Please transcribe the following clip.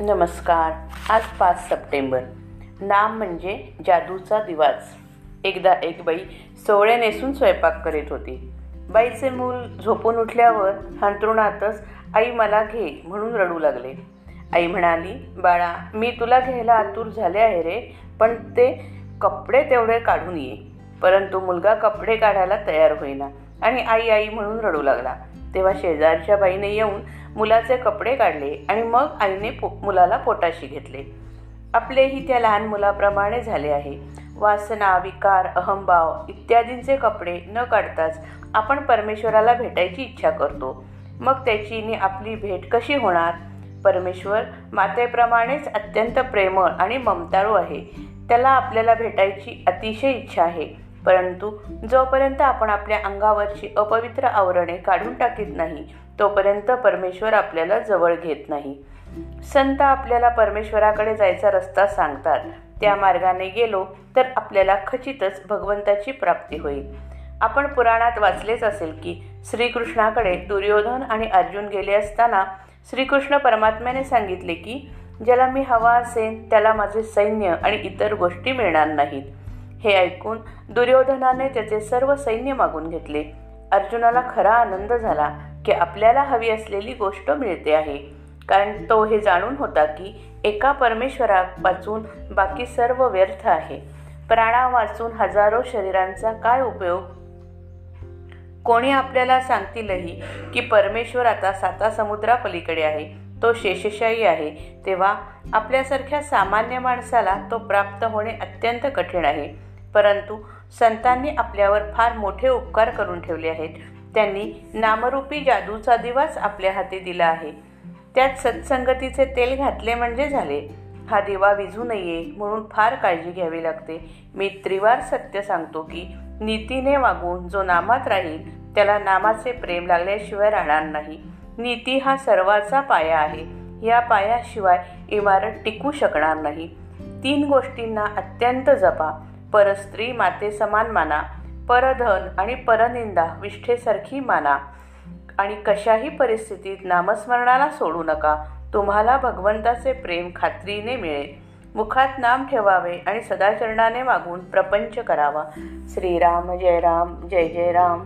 नमस्कार. आज पाच सप्टेंबर. नाम म्हणजे जादूचा दिवाच एकदा एक बाई सोवळे नेसून स्वयंपाक करीत होती. बाईचे मूल झोपून उठल्यावर हंतरुणातच आई मला घे म्हणून रडू लागले. आई म्हणाली बाळा मी तुला घ्यायला आतुर झाले आहे रे पण ते कपडे तेवढे काढून ये. परंतु मुलगा कपडे काढायला तयार होईना आणि आई आई म्हणून रडू लागला. तेव्हा शेजारच्या बाईने येऊन मुलाचे कपडे काढले आणि मग आईने पो मुलाला पोटाशी घेतले. आपलेही त्या लहान मुलाप्रमाणे झाले आहे. वासना विकार अहंभाव इत्यादींचे कपडे न काढताच आपण परमेश्वराला भेटायची इच्छा करतो. मग त्याची आपली भेट कशी होणार? परमेश्वर मातेप्रमाणेच अत्यंत प्रेमळ आणि ममताळू आहे. त्याला आपल्याला भेटायची अतिशय इच्छा आहे. परंतु जोपर्यंत आपण आपल्या अंगावरची अपवित्र आवरणे काढून टाकीत नाही तोपर्यंत परमेश्वर आपल्याला जवळ घेत नाही. संत आपल्याला परमेश्वराकडे जायचा रस्ता सांगतात. त्या मार्गाने गेलो तर आपल्याला खचितच भगवंताची प्राप्ती होईल. आपण पुराणात वाचलेच असेल की श्रीकृष्णाकडे दुर्योधन आणि अर्जुन गेले असताना श्रीकृष्ण परमात्म्याने सांगितले की ज्याला मी हवा असेन त्याला माझे सैन्य आणि इतर गोष्टी मिळणार नाहीत. हे ऐकून दुर्योधनाने त्याचे सर्व सैन्य मागून घेतले. अर्जुनाला खरा आनंद झाला की आपल्याला हवी असलेली गोष्ट मिळते आहे. कारण तो हे जाणून होता की एका परमेश्वरापासून बाकी सर्व व्यर्थ आहे. प्राणा वाचून हजारो शरीरांचा काय उपयोग? कोणी आपल्याला सांगतीलही की परमेश्वर आता साता समुद्रापलीकडे आहे. तो शेषशाही आहे. तेव्हा आपल्यासारख्या सामान्य माणसाला तो प्राप्त होणे अत्यंत कठीण आहे. परंतु संतांनी आपल्यावर फार मोठे उपकार करून ठेवले आहेत. त्यांनी नामरूपी जादूचा दिवाच आपल्या हाती दिला आहे. त्यात सत्संगतीचे तेल घातले म्हणजे झाले. हा दिवा विझू नये म्हणून फार काळजी घ्यावी लागते. मी त्रिवार सत्य सांगतो की नीतीने वागून जो नामात राहील त्याला नामाचे प्रेम लागल्याशिवाय राहणार नाही. नीती हा सर्वाचा पाया आहे. या पायाशिवाय इमारत टिकू शकणार नाही. तीन गोष्टींना अत्यंत जपा. परस्त्री माते समान माना परधन आणि परनिंदा विष्ठेसारखी माना. आणि कशाही परिस्थितीत नामस्मरणाला सोडू नका. तुम्हाला भगवंताचे प्रेम खात्रीने मिळेल मुखात नाम ठेवावे आणि सदाचरणाने मागून प्रपंच करावा. श्रीराम जय राम जय जय राम